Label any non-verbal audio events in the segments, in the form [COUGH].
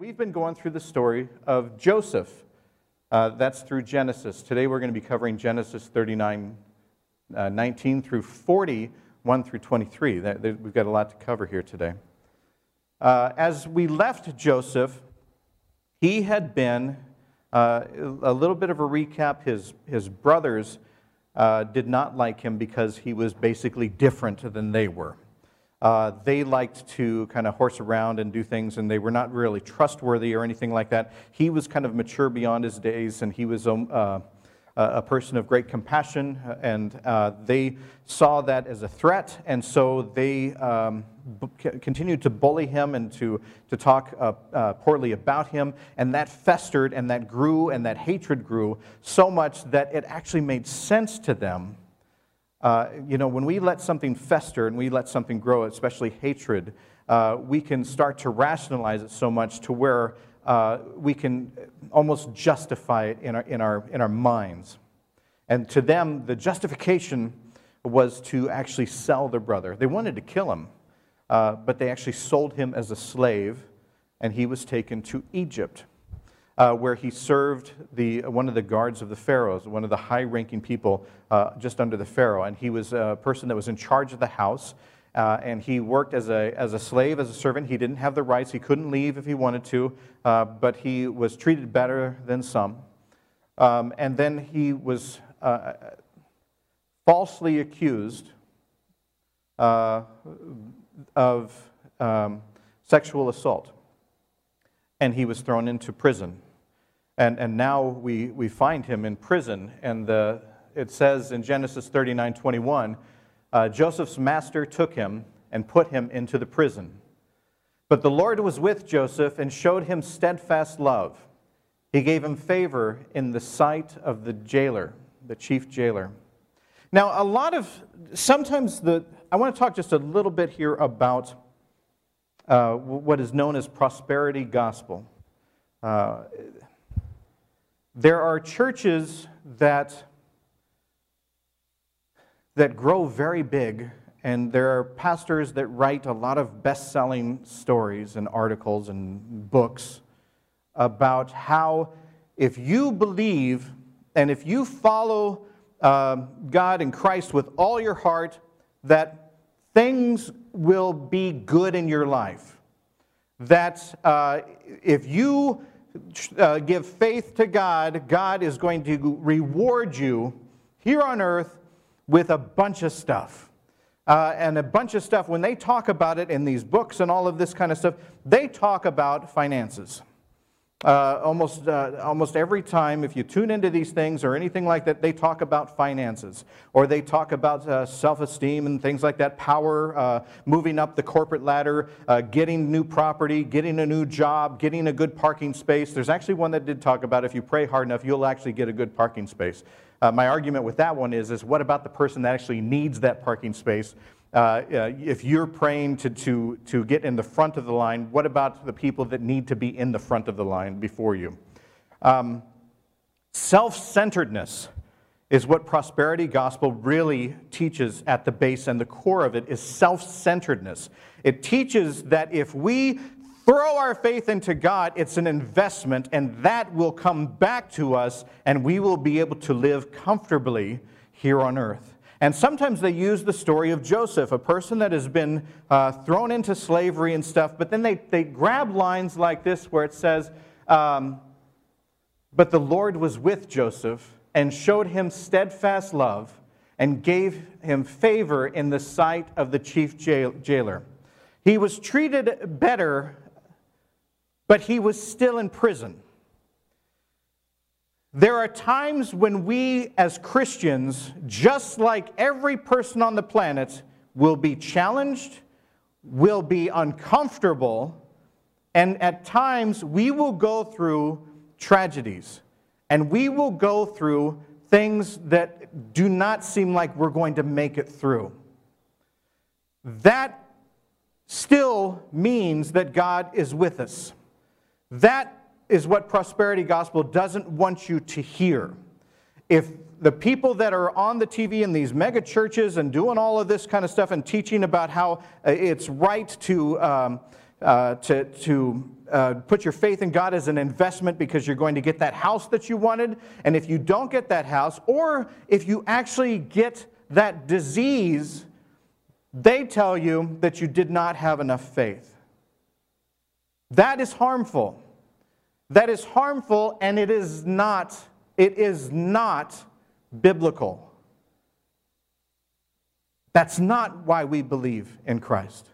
We've been going through the story of Joseph. Uh, that's through Genesis. Today we're going to be covering Genesis 39, uh, 19 through 40, 1 through 23. That, that, we've got a lot to cover here today. Uh, as we left Joseph, he had been, uh, a little bit of a recap, his, his brothers uh, did not like him because he was basically different than they were. Uh, they liked to kind of horse around and do things, and they were not really trustworthy or anything like that. He was kind of mature beyond his days, and he was um, uh, a person of great compassion, and uh, they saw that as a threat, and so they um, continued to bully him and to, to talk uh, uh, poorly about him, and that festered and that grew and that hatred grew so much that it actually made sense to them uh, you know, when we let something fester and we let something grow, especially hatred, uh, we can start to rationalize it so much to where uh, we can almost justify it in our, in, our, in our minds. And to them, the justification was to actually sell their brother. They wanted to kill him, uh, but they actually sold him as a slave, and he was taken to Egypt uh, where he served the, one of the guards of the pharaohs, one of the high ranking people uh, just under the pharaoh. And he was a person that was in charge of the house. Uh, and he worked as a, as a slave, as a servant. He didn't have the rights. He couldn't leave if he wanted to, uh, but he was treated better than some. Um, and then he was uh, falsely accused uh, of um, sexual assault. And he was thrown into prison. And, and now we, we find him in prison. And the, it says in Genesis 39 21, uh, Joseph's master took him and put him into the prison. But the Lord was with Joseph and showed him steadfast love. He gave him favor in the sight of the jailer, the chief jailer. Now, a lot of, sometimes the, I want to talk just a little bit here about uh, what is known as prosperity gospel. Uh, there are churches that, that grow very big, and there are pastors that write a lot of best selling stories and articles and books about how if you believe and if you follow uh, God and Christ with all your heart, that things will be good in your life. That uh, if you uh, give faith to God, God is going to reward you here on earth with a bunch of stuff. Uh, and a bunch of stuff, when they talk about it in these books and all of this kind of stuff, they talk about finances. Uh, almost, uh, almost every time, if you tune into these things or anything like that, they talk about finances or they talk about uh, self esteem and things like that, power, uh, moving up the corporate ladder, uh, getting new property, getting a new job, getting a good parking space. There's actually one that did talk about if you pray hard enough, you'll actually get a good parking space. Uh, my argument with that one is, is what about the person that actually needs that parking space? Uh, if you're praying to, to, to get in the front of the line, what about the people that need to be in the front of the line before you? Um, Self centeredness is what prosperity gospel really teaches at the base, and the core of it is self centeredness. It teaches that if we throw our faith into God, it's an investment, and that will come back to us, and we will be able to live comfortably here on earth. And sometimes they use the story of Joseph, a person that has been uh, thrown into slavery and stuff, but then they, they grab lines like this where it says, um, But the Lord was with Joseph and showed him steadfast love and gave him favor in the sight of the chief jail, jailer. He was treated better, but he was still in prison. There are times when we as Christians, just like every person on the planet, will be challenged, will be uncomfortable, and at times we will go through tragedies and we will go through things that do not seem like we're going to make it through. That still means that God is with us. That is what prosperity gospel doesn't want you to hear. If the people that are on the TV in these mega churches and doing all of this kind of stuff and teaching about how uh, it's right to, um, uh, to, to uh, put your faith in God as an investment because you're going to get that house that you wanted. And if you don't get that house, or if you actually get that disease, they tell you that you did not have enough faith. That is harmful. That is harmful, and it is not, it is not biblical. That's not why we believe in Christ.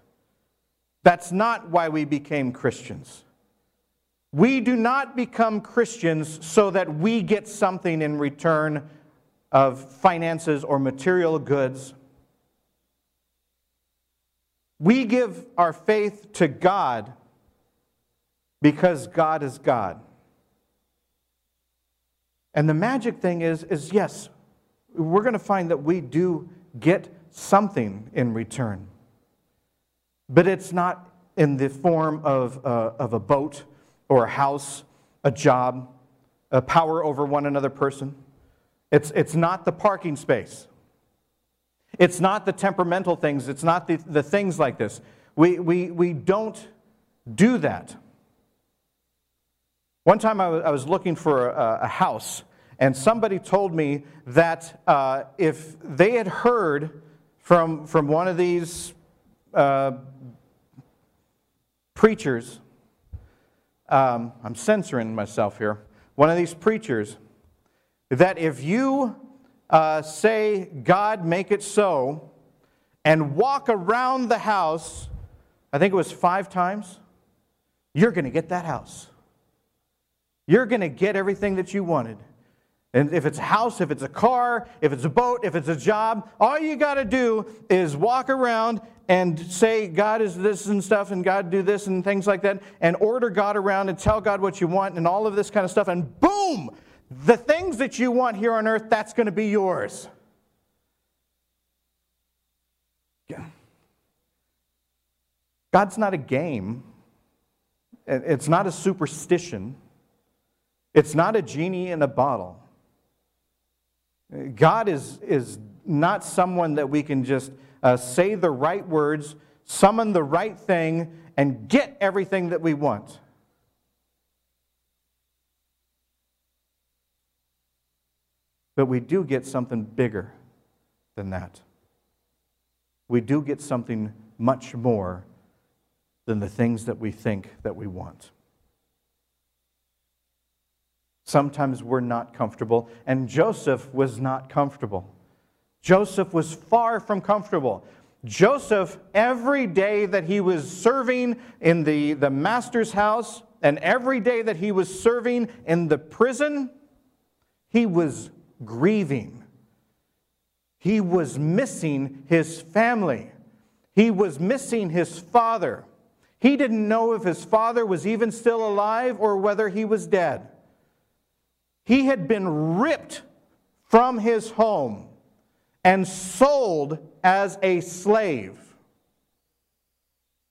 That's not why we became Christians. We do not become Christians so that we get something in return of finances or material goods. We give our faith to God because God is God. And the magic thing is, is yes, we're going to find that we do get something in return. But it's not in the form of, uh, of a boat or a house, a job, a power over one another person. It's, it's not the parking space. It's not the temperamental things. It's not the, the things like this. We, we, we don't do that. One time I was, I was looking for a, a, house, and somebody told me that uh, if they had heard from, from one of these uh, preachers um, I'm censoring myself here, one of these preachers, that if you uh, say, God, make it so, and walk around the house, I think it was five times, you're going to get that house. You're going to get everything that you wanted. And if it's a house, if it's a car, if it's a boat, if it's a job, all you got to do is walk around and say God is this and stuff and God do this and things like that and order God around and tell God what you want and all of this kind of stuff and boom, the things that you want here on earth, that's going to be yours. God's not a game. It's not a superstition. It's not a genie in a bottle. God is, is not someone that we can just uh, say the right words, summon the right thing, and get everything that we want. But we do get something bigger than that. We do get something much more than the things that we think that we want. Sometimes we're not comfortable, and Joseph was not comfortable. Joseph was far from comfortable. Joseph, every day that he was serving in the, the master's house, and every day that he was serving in the prison, he was grieving. He was missing his family. He was missing his father. He didn't know if his father was even still alive or whether he was dead. He had been ripped from his home and sold as a slave.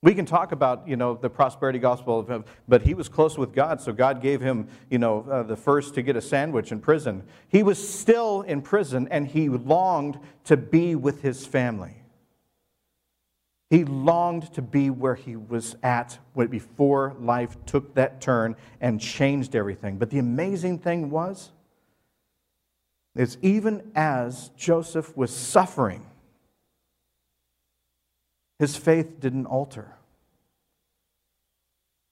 We can talk about, you know, the prosperity gospel, but he was close with God, so God gave him, you know, uh, the first to get a sandwich in prison. He was still in prison, and he longed to be with his family. He longed to be where he was at before life took that turn and changed everything. But the amazing thing was, is even as Joseph was suffering, his faith didn't alter.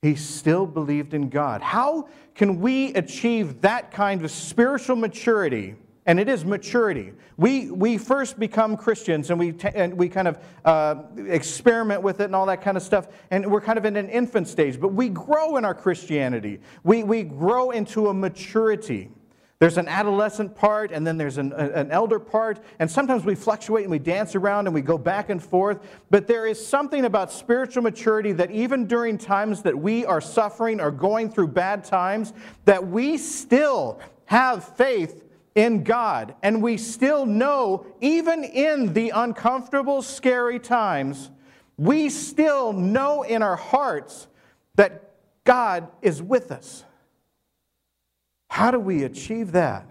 He still believed in God. How can we achieve that kind of spiritual maturity and it is maturity. We, we first become Christians and we, and we kind of uh, experiment with it and all that kind of stuff, and we're kind of in an infant stage, but we grow in our Christianity. We, we grow into a maturity. There's an adolescent part, and then there's an, an elder part, and sometimes we fluctuate and we dance around and we go back and forth. But there is something about spiritual maturity that even during times that we are suffering or going through bad times, that we still have faith in God. And we still know, even in the uncomfortable, scary times, we still know in our hearts that God is with us. How do we achieve that?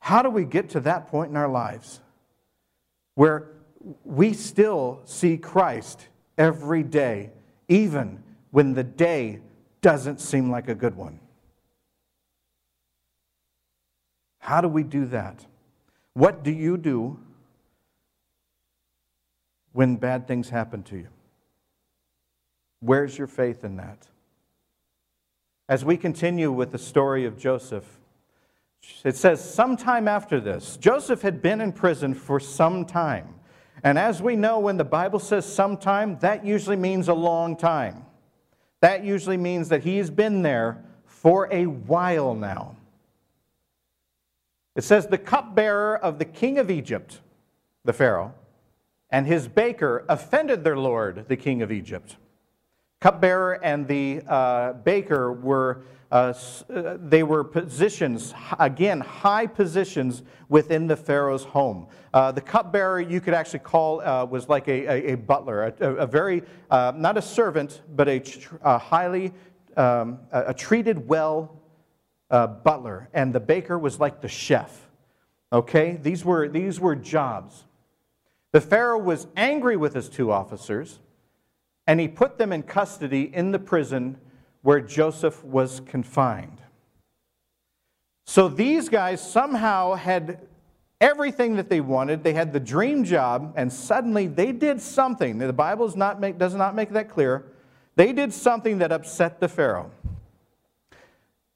How do we get to that point in our lives where we still see Christ every day even when the day doesn't seem like a good one. How do we do that? What do you do when bad things happen to you? Where's your faith in that? As we continue with the story of Joseph, it says, sometime after this, Joseph had been in prison for some time. And as we know, when the Bible says sometime, that usually means a long time. That usually means that he's been there for a while now. It says, the cupbearer of the king of Egypt, the Pharaoh, and his baker offended their lord, the king of Egypt. Cupbearer and the uh, baker were uh, uh, they were positions, again, high positions within the Pharaoh's home. Uh, the cupbearer, you could actually call, uh, was like a, a, a butler, a, a very, uh, not a servant, but a, highly, um, a, treated well uh, butler. And the baker was like the chef. Okay? These were, these were jobs. The Pharaoh was angry with his two officers, and he put them in custody in the prison where Joseph was confined. So these guys somehow had everything that they wanted. They had the dream job, and suddenly they did something. The Bible not make, does not make that clear. They did something that upset the Pharaoh,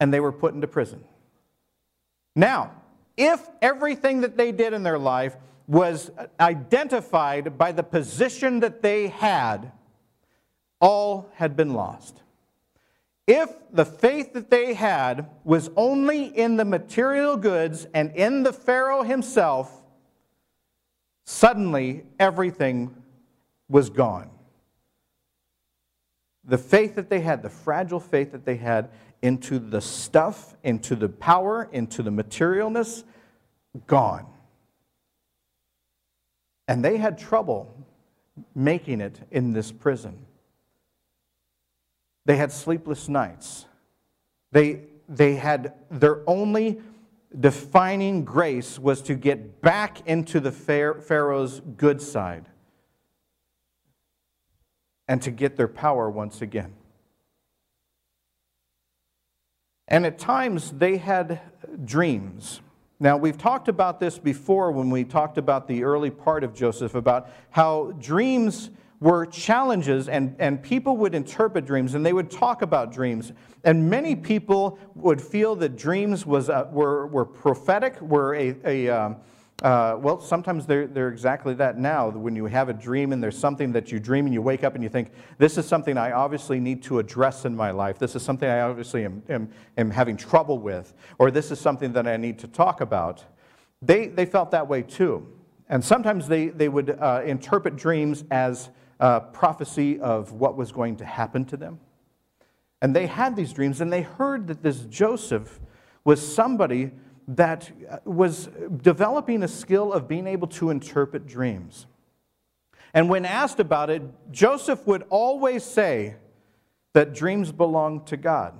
and they were put into prison. Now, if everything that they did in their life was identified by the position that they had, all had been lost. If the faith that they had was only in the material goods and in the Pharaoh himself, suddenly everything was gone. The faith that they had, the fragile faith that they had into the stuff, into the power, into the materialness, gone. And they had trouble making it in this prison. They had sleepless nights. They, they had their only defining grace was to get back into the Pharaoh's good side and to get their power once again. And at times they had dreams. Now, we've talked about this before when we talked about the early part of Joseph, about how dreams were challenges, and, and people would interpret dreams and they would talk about dreams. And many people would feel that dreams was, were, were prophetic, were a, a um, uh, well, sometimes they're, they're exactly that now. When you have a dream and there's something that you dream and you wake up and you think, this is something I obviously need to address in my life. This is something I obviously am, am, am having trouble with. Or this is something that I need to talk about. They, they felt that way too. And sometimes they, they would uh, interpret dreams as uh, prophecy of what was going to happen to them. And they had these dreams, and they heard that this Joseph was somebody that uh, was developing a skill of being able to interpret dreams. And when asked about it, Joseph would always say that dreams belong to God.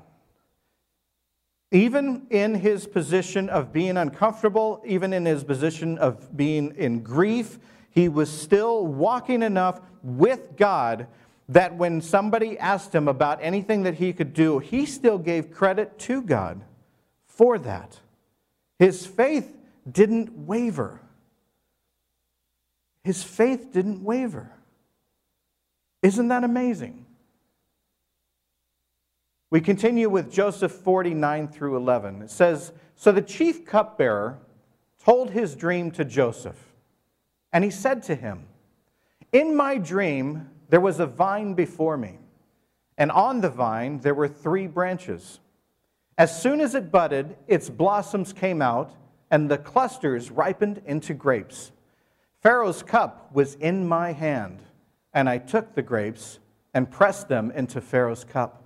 Even in his position of being uncomfortable, even in his position of being in grief, he was still walking enough with God that when somebody asked him about anything that he could do, he still gave credit to God for that. His faith didn't waver. His faith didn't waver. Isn't that amazing? We continue with Joseph 49 through 11. It says So the chief cupbearer told his dream to Joseph. And he said to him, In my dream, there was a vine before me, and on the vine there were three branches. As soon as it budded, its blossoms came out, and the clusters ripened into grapes. Pharaoh's cup was in my hand, and I took the grapes and pressed them into Pharaoh's cup,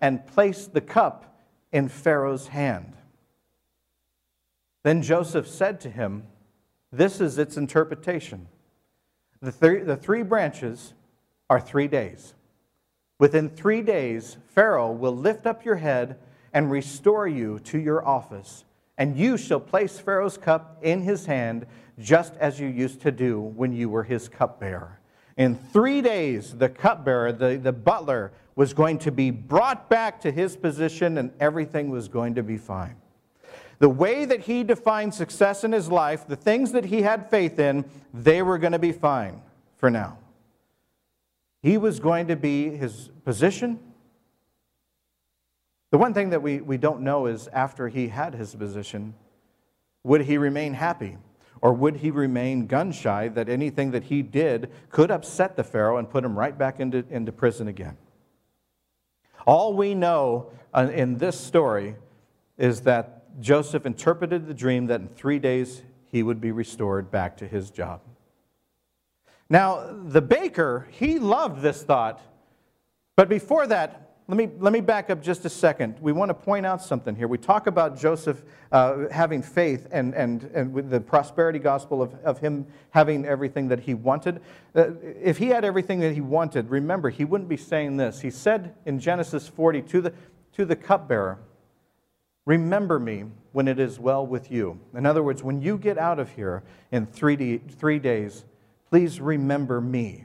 and placed the cup in Pharaoh's hand. Then Joseph said to him, this is its interpretation. The, th- the three branches are three days. Within three days, Pharaoh will lift up your head and restore you to your office, and you shall place Pharaoh's cup in his hand, just as you used to do when you were his cupbearer. In three days, the cupbearer, the, the butler, was going to be brought back to his position and everything was going to be fine. The way that he defined success in his life, the things that he had faith in, they were going to be fine for now. He was going to be his position. The one thing that we, we don't know is after he had his position, would he remain happy? Or would he remain gun shy that anything that he did could upset the Pharaoh and put him right back into, into prison again? All we know uh, in this story is that Joseph interpreted the dream that in three days he would be restored back to his job. Now, the baker, he loved this thought. But before that, let me, let me back up just a second. We want to point out something here. We talk about Joseph uh, having faith and, and, and with the prosperity gospel of, of him having everything that he wanted. Uh, if he had everything that he wanted, remember, he wouldn't be saying this. He said in Genesis 40 to the, to the cupbearer, Remember me when it is well with you. In other words, when you get out of here in three, three days, please remember me.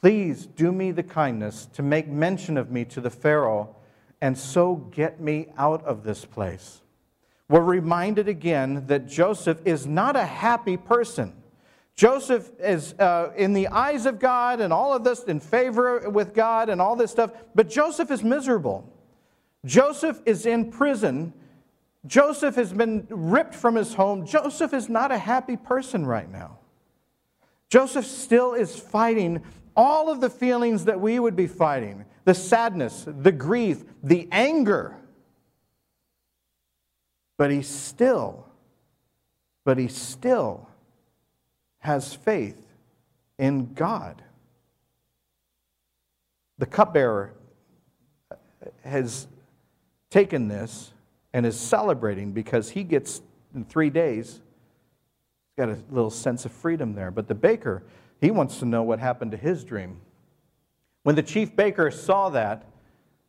Please do me the kindness to make mention of me to the Pharaoh and so get me out of this place. We're reminded again that Joseph is not a happy person. Joseph is uh, in the eyes of God and all of this in favor with God and all this stuff, but Joseph is miserable. Joseph is in prison. Joseph has been ripped from his home. Joseph is not a happy person right now. Joseph still is fighting all of the feelings that we would be fighting the sadness, the grief, the anger. But he still, but he still has faith in God. The cupbearer has taken this and is celebrating because he gets in three days He's got a little sense of freedom there. But the baker, he wants to know what happened to his dream. When the chief baker saw that,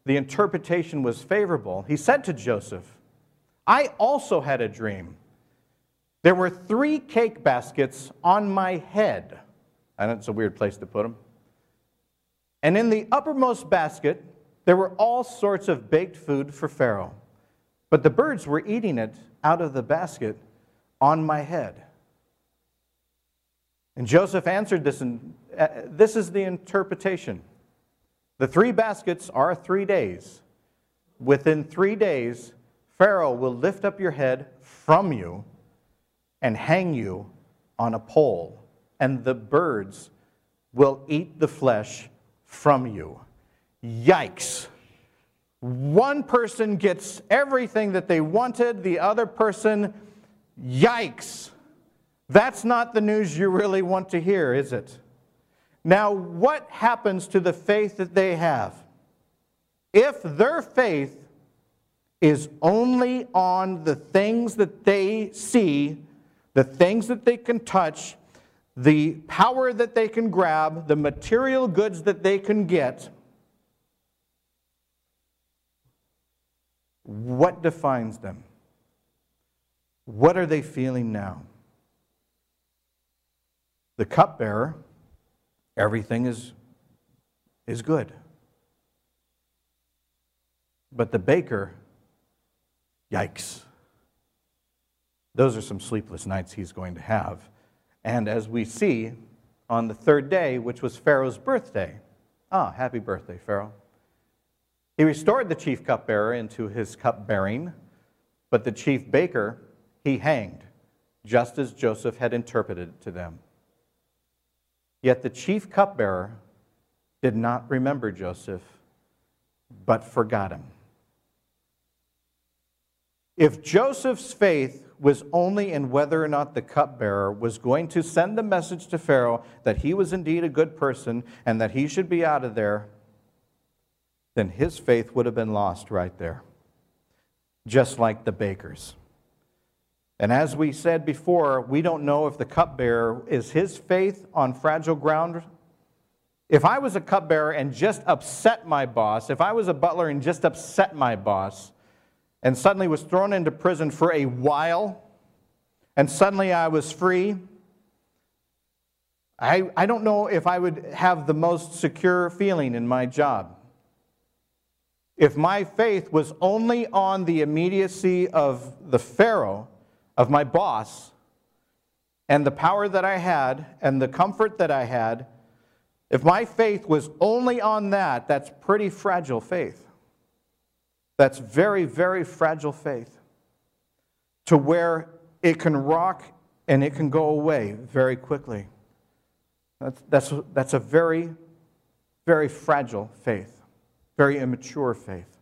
the interpretation was favorable. He said to Joseph, I also had a dream. There were three cake baskets on my head. And it's a weird place to put them. And in the uppermost basket, there were all sorts of baked food for Pharaoh. But the birds were eating it out of the basket on my head. And Joseph answered this, and uh, this is the interpretation. The three baskets are three days. Within three days, Pharaoh will lift up your head from you and hang you on a pole, and the birds will eat the flesh from you. Yikes. One person gets everything that they wanted, the other person, yikes. That's not the news you really want to hear, is it? Now, what happens to the faith that they have? If their faith is only on the things that they see, the things that they can touch, the power that they can grab, the material goods that they can get, what defines them? What are they feeling now? The cupbearer, everything is, is good. But the baker, yikes. Those are some sleepless nights he's going to have. And as we see on the third day, which was Pharaoh's birthday, ah, happy birthday, Pharaoh. He restored the chief cupbearer into his cupbearing, but the chief baker he hanged, just as Joseph had interpreted to them. Yet the chief cupbearer did not remember Joseph, but forgot him. If Joseph's faith was only in whether or not the cupbearer was going to send the message to Pharaoh that he was indeed a good person and that he should be out of there, then his faith would have been lost right there, just like the baker's. And as we said before, we don't know if the cupbearer is his faith on fragile ground. If I was a cupbearer and just upset my boss, if I was a butler and just upset my boss, and suddenly was thrown into prison for a while, and suddenly I was free, I, I don't know if I would have the most secure feeling in my job. If my faith was only on the immediacy of the Pharaoh, of my boss, and the power that I had and the comfort that I had, if my faith was only on that, that's pretty fragile faith. That's very, very fragile faith to where it can rock and it can go away very quickly. That's, that's, that's a very, very fragile faith, very immature faith.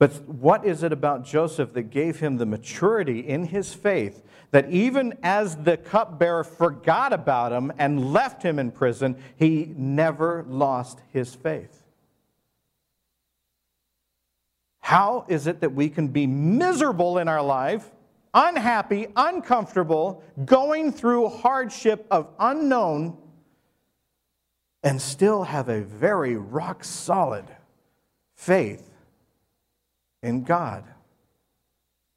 But what is it about Joseph that gave him the maturity in his faith that even as the cupbearer forgot about him and left him in prison, he never lost his faith? How is it that we can be miserable in our life, unhappy, uncomfortable, going through hardship of unknown, and still have a very rock solid faith in God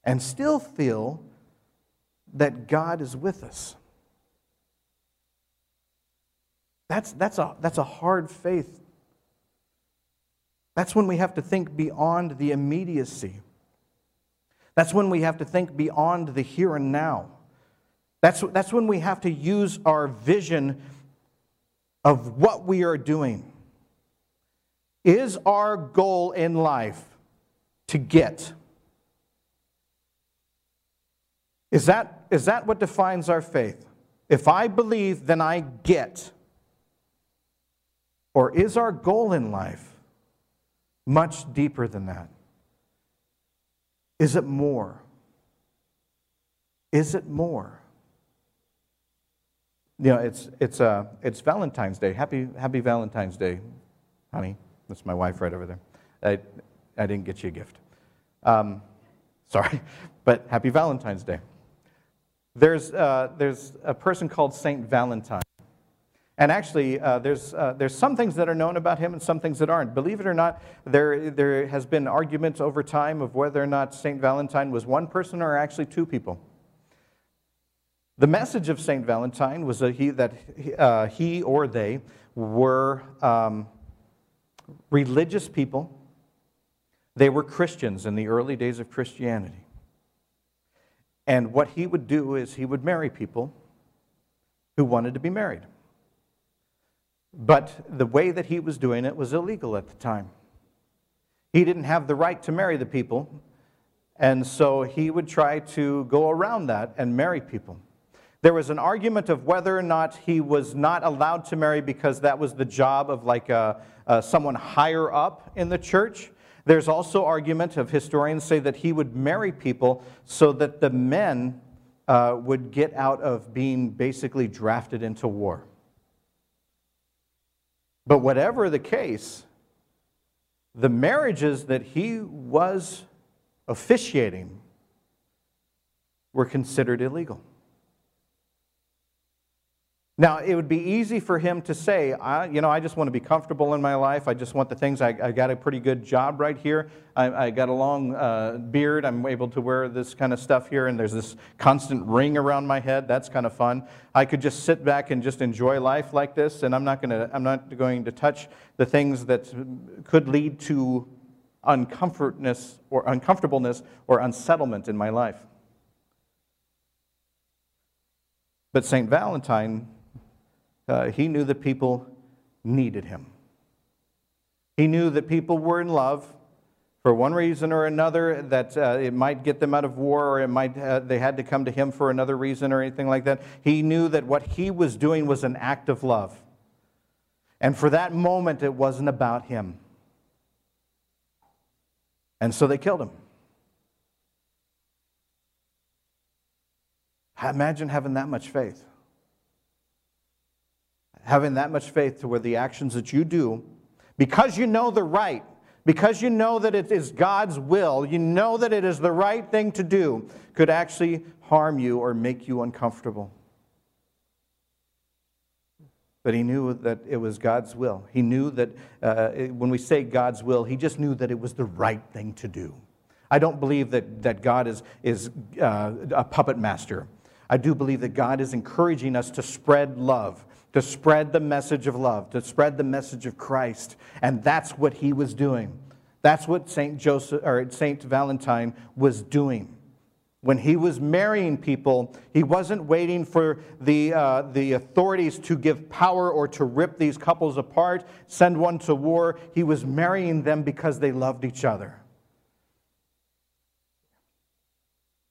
and still feel that God is with us. That's, that's, a, that's a hard faith. That's when we have to think beyond the immediacy. That's when we have to think beyond the here and now. That's, that's when we have to use our vision of what we are doing. Is our goal in life to get. Is that, is that what defines our faith? If I believe, then I get. Or is our goal in life much deeper than that? Is it more? Is it more? You know, it's, it's, uh, it's Valentine's Day. Happy, happy Valentine's Day, honey. That's my wife right over there. I, I didn't get you a gift. Um, sorry, [LAUGHS] but happy Valentine's Day. There's, uh, there's a person called Saint Valentine. And actually, uh, there's, uh, there's some things that are known about him and some things that aren't. Believe it or not, there, there has been arguments over time of whether or not St. Valentine was one person or actually two people. The message of St. Valentine was that he, that, uh, he or they were um, religious people they were Christians in the early days of Christianity. And what he would do is he would marry people who wanted to be married. But the way that he was doing it was illegal at the time. He didn't have the right to marry the people, and so he would try to go around that and marry people. There was an argument of whether or not he was not allowed to marry because that was the job of like a, a, someone higher up in the church. There's also argument of historians say that he would marry people so that the men uh, would get out of being basically drafted into war. But whatever the case, the marriages that he was officiating were considered illegal. Now, it would be easy for him to say, you know, I just want to be comfortable in my life. I just want the things. I, I got a pretty good job right here. I, I got a long uh, beard. I'm able to wear this kind of stuff here, and there's this constant ring around my head. That's kind of fun. I could just sit back and just enjoy life like this, and I'm not to, I'm not going to touch the things that could lead to uncomfortness or uncomfortableness or unsettlement in my life. But St. Valentine uh, he knew that people needed him. He knew that people were in love for one reason or another, that uh, it might get them out of war or it might, uh, they had to come to him for another reason or anything like that. He knew that what he was doing was an act of love. And for that moment, it wasn't about him. And so they killed him. Imagine having that much faith having that much faith to where the actions that you do, because you know the right, because you know that it is God's will, you know that it is the right thing to do, could actually harm you or make you uncomfortable. But he knew that it was God's will. He knew that uh, when we say God's will, he just knew that it was the right thing to do. I don't believe that, that God is, is uh, a puppet master. I do believe that God is encouraging us to spread love, to spread the message of love, to spread the message of Christ. And that's what he was doing. That's what St. Joseph or St. Valentine was doing. When he was marrying people, he wasn't waiting for the, uh, the authorities to give power or to rip these couples apart, send one to war. He was marrying them because they loved each other.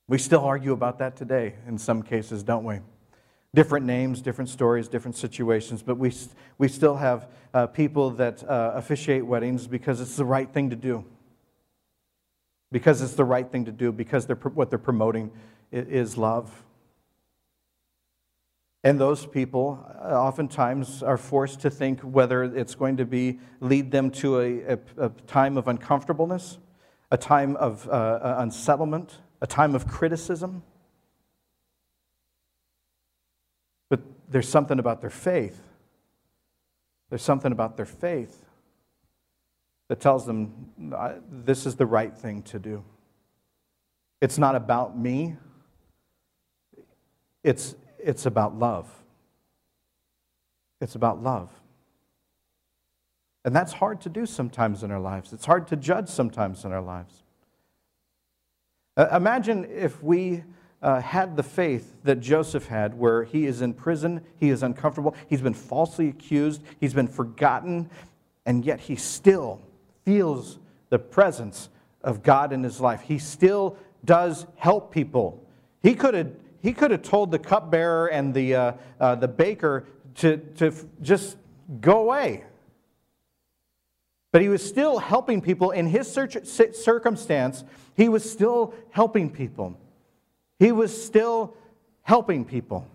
We still argue about that today in some cases, don't we? Different names, different stories, different situations, but we, we still have uh, people that uh, officiate weddings because it's the right thing to do because it's the right thing to do, because they're, what they're promoting is love. And those people uh, oftentimes are forced to think whether it's going to be lead them to a, a, a time of uncomfortableness, a time of uh, uh unsettlement, a time of criticism. But there's something about their faith. There's something about their faith that tells them this is the right thing to do. It's not about me, it's, it's about love. It's about love. And that's hard to do sometimes in our lives. It's hard to judge sometimes in our lives. Imagine if we uh, had the faith that Joseph had, where he is in prison, he is uncomfortable, he's been falsely accused, he's been forgotten, and yet he still feels the presence of God in his life. He still does help people. He could have, he could have told the cupbearer and the, uh, uh, the baker to, to just go away. But he was still helping people in his circumstance. He was still helping people. He was still helping people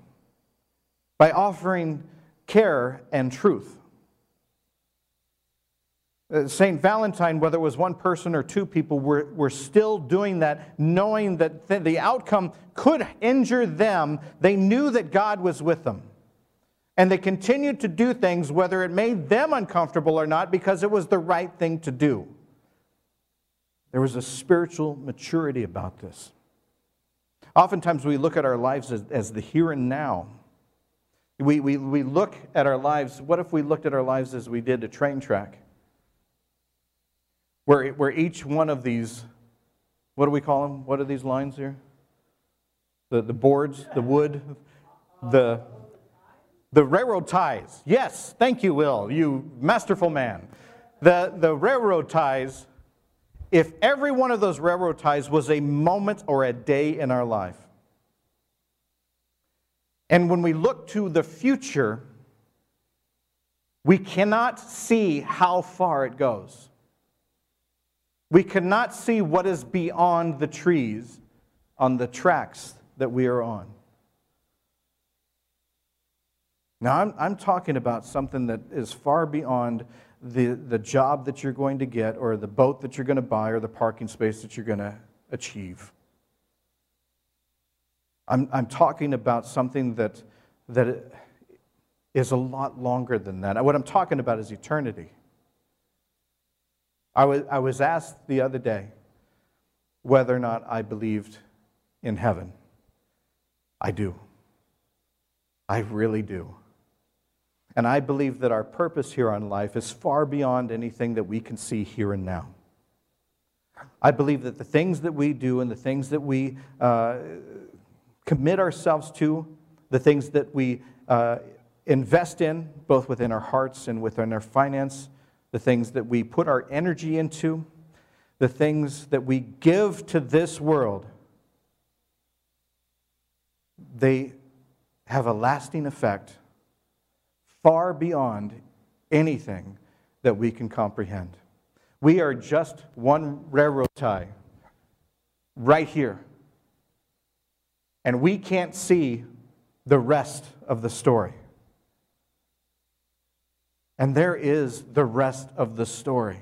by offering care and truth. Uh, St. Valentine, whether it was one person or two people, were, were still doing that, knowing that th- the outcome could injure them. They knew that God was with them. And they continued to do things, whether it made them uncomfortable or not, because it was the right thing to do. There was a spiritual maturity about this. Oftentimes, we look at our lives as, as the here and now. We, we, we look at our lives, what if we looked at our lives as we did a train track? where, where each one of these, what do we call them? What are these lines here? The, the boards, the wood, the, the railroad ties. Yes, thank you, Will, you masterful man. The, the railroad ties, if every one of those railroad ties was a moment or a day in our life, and when we look to the future, we cannot see how far it goes. We cannot see what is beyond the trees on the tracks that we are on. Now, I'm, I'm talking about something that is far beyond the, the job that you're going to get, or the boat that you're going to buy, or the parking space that you're going to achieve. I'm, I'm talking about something that, that is a lot longer than that. What I'm talking about is eternity. I was, I was asked the other day whether or not I believed in heaven. I do. I really do. And I believe that our purpose here on life is far beyond anything that we can see here and now. I believe that the things that we do and the things that we uh, commit ourselves to, the things that we uh, invest in, both within our hearts and within our finance, the things that we put our energy into, the things that we give to this world, they have a lasting effect far beyond anything that we can comprehend. We are just one railroad tie right here. And we can't see the rest of the story. And there is the rest of the story.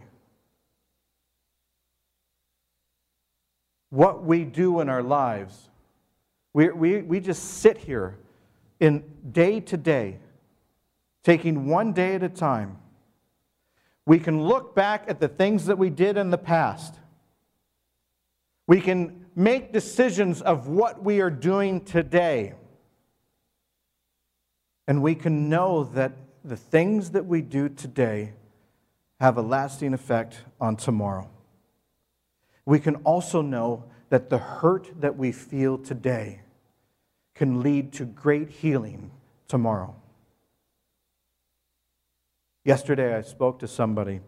What we do in our lives, we, we, we just sit here in day to day, taking one day at a time. We can look back at the things that we did in the past. We can make decisions of what we are doing today. And we can know that the things that we do today have a lasting effect on tomorrow. We can also know that the hurt that we feel today can lead to great healing tomorrow. Yesterday, I spoke to somebody.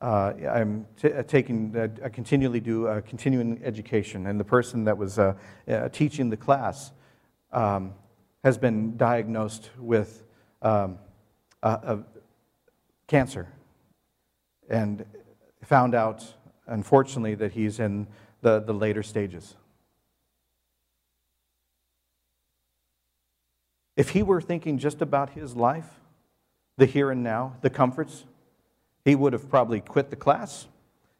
Uh, I'm uh, taking, uh, I continually do uh, continuing education, and the person that was uh, uh, teaching the class um, has been diagnosed with um, cancer and found out, unfortunately, that he's in the, the later stages. If he were thinking just about his life, the here and now, the comforts, he would have probably quit the class.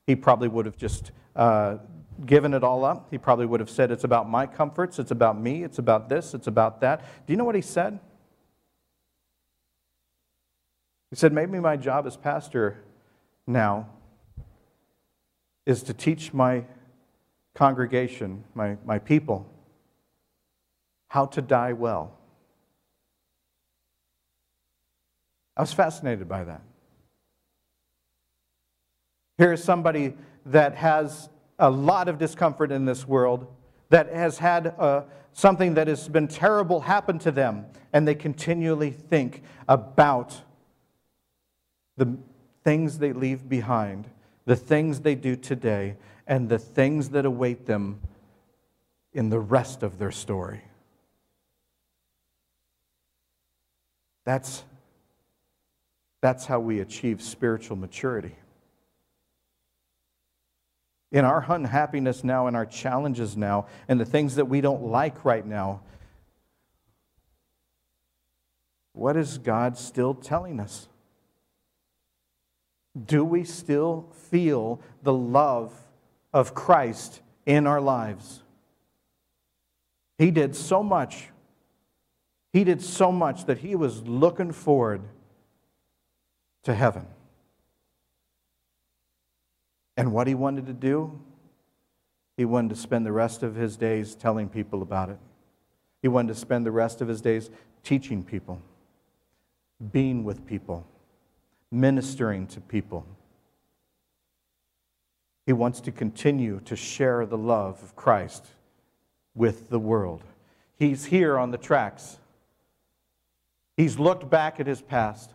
He probably would have just uh, given it all up. He probably would have said, It's about my comforts, it's about me, it's about this, it's about that. Do you know what he said? He said, Maybe my job as pastor now is to teach my congregation, my, my people, how to die well. I was fascinated by that. Here is somebody that has a lot of discomfort in this world, that has had uh, something that has been terrible happen to them, and they continually think about the things they leave behind, the things they do today, and the things that await them in the rest of their story. That's, that's how we achieve spiritual maturity. In our unhappiness now, in our challenges now, and the things that we don't like right now, what is God still telling us? Do we still feel the love of Christ in our lives? He did so much. He did so much that he was looking forward to heaven. And what he wanted to do, he wanted to spend the rest of his days telling people about it. He wanted to spend the rest of his days teaching people, being with people ministering to people. He wants to continue to share the love of Christ with the world. He's here on the tracks. He's looked back at his past.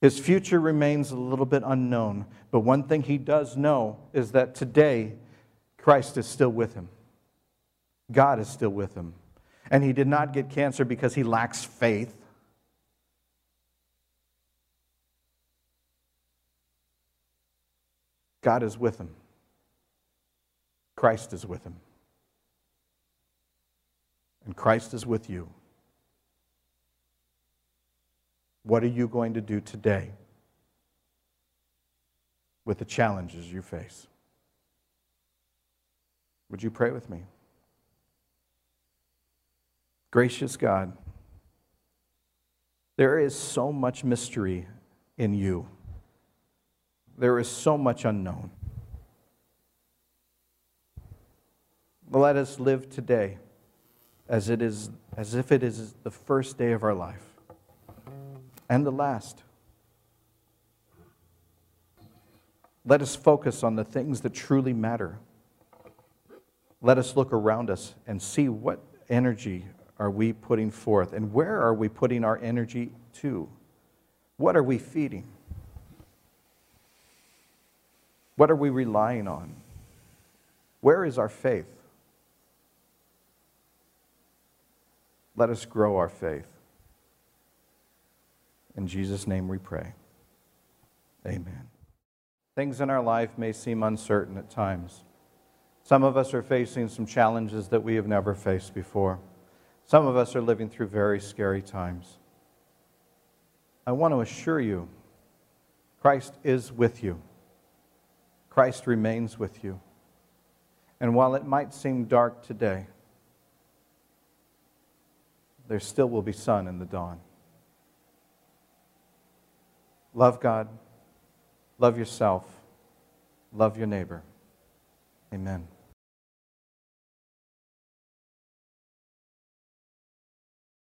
His future remains a little bit unknown, but one thing he does know is that today Christ is still with him. God is still with him. And he did not get cancer because he lacks faith. God is with him. Christ is with him. And Christ is with you. What are you going to do today with the challenges you face? Would you pray with me? Gracious God, there is so much mystery in you there is so much unknown. Let us live today as, it is, as if it is the first day of our life and the last. Let us focus on the things that truly matter. Let us look around us and see what energy are we putting forth and where are we putting our energy to? What are we feeding? What are we relying on? Where is our faith? Let us grow our faith. In Jesus' name we pray. Amen. Things in our life may seem uncertain at times. Some of us are facing some challenges that we have never faced before. Some of us are living through very scary times. I want to assure you, Christ is with you. Christ remains with you. And while it might seem dark today, there still will be sun in the dawn. Love God, love yourself, love your neighbor. Amen.